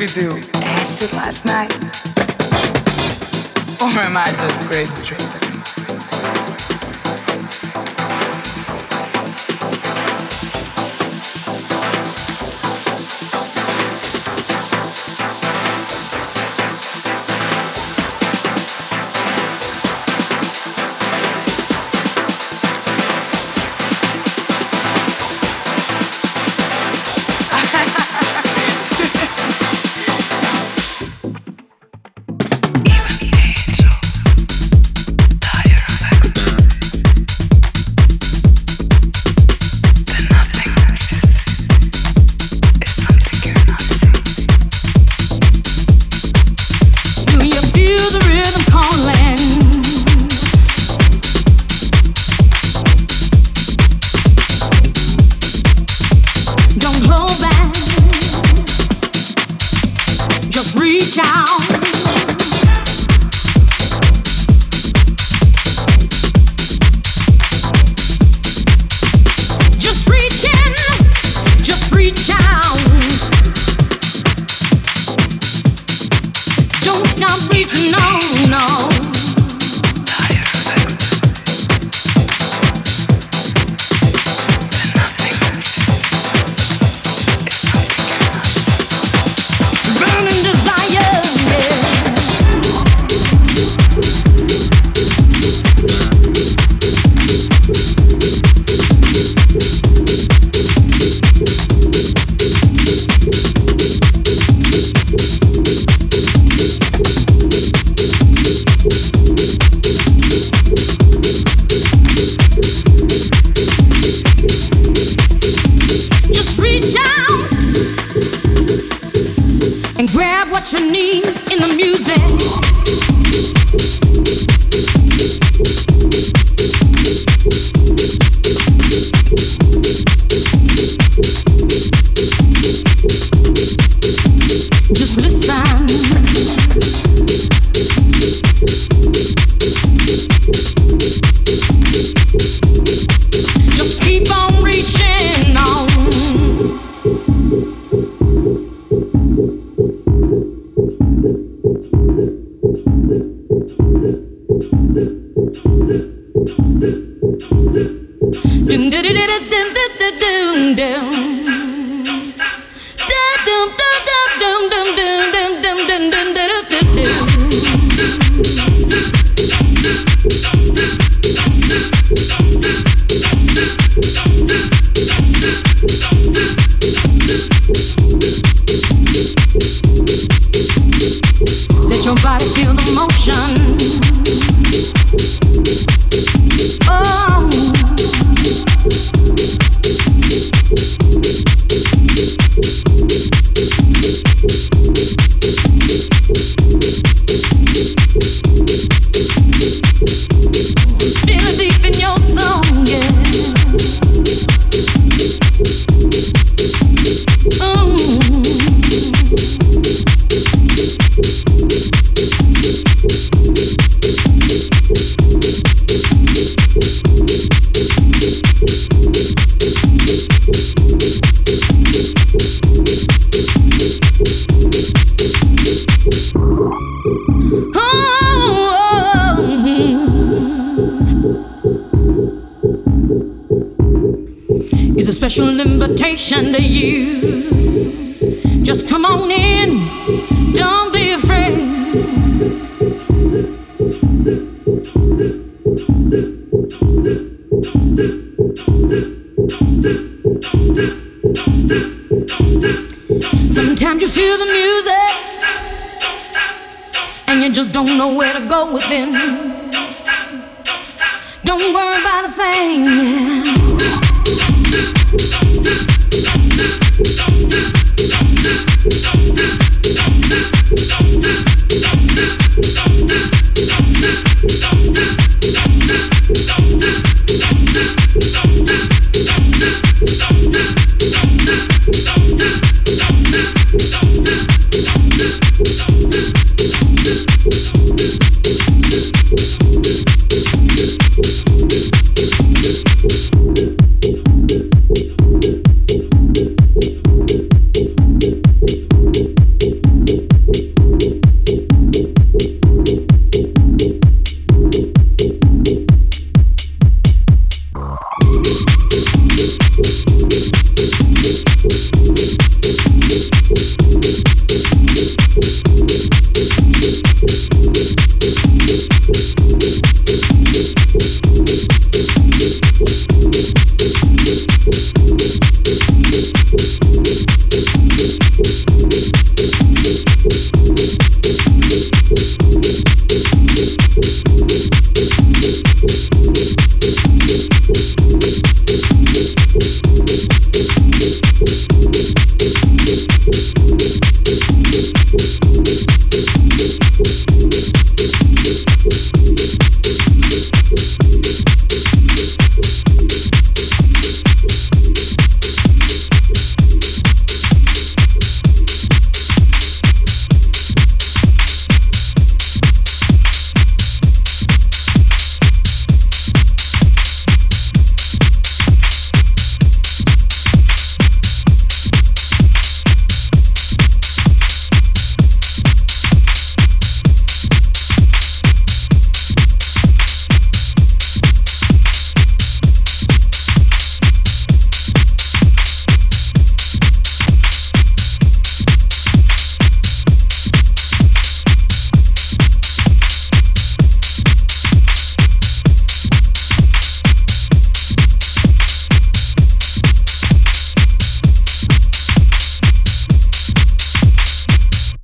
we do acid last night? Or am I just crazy? Special invitation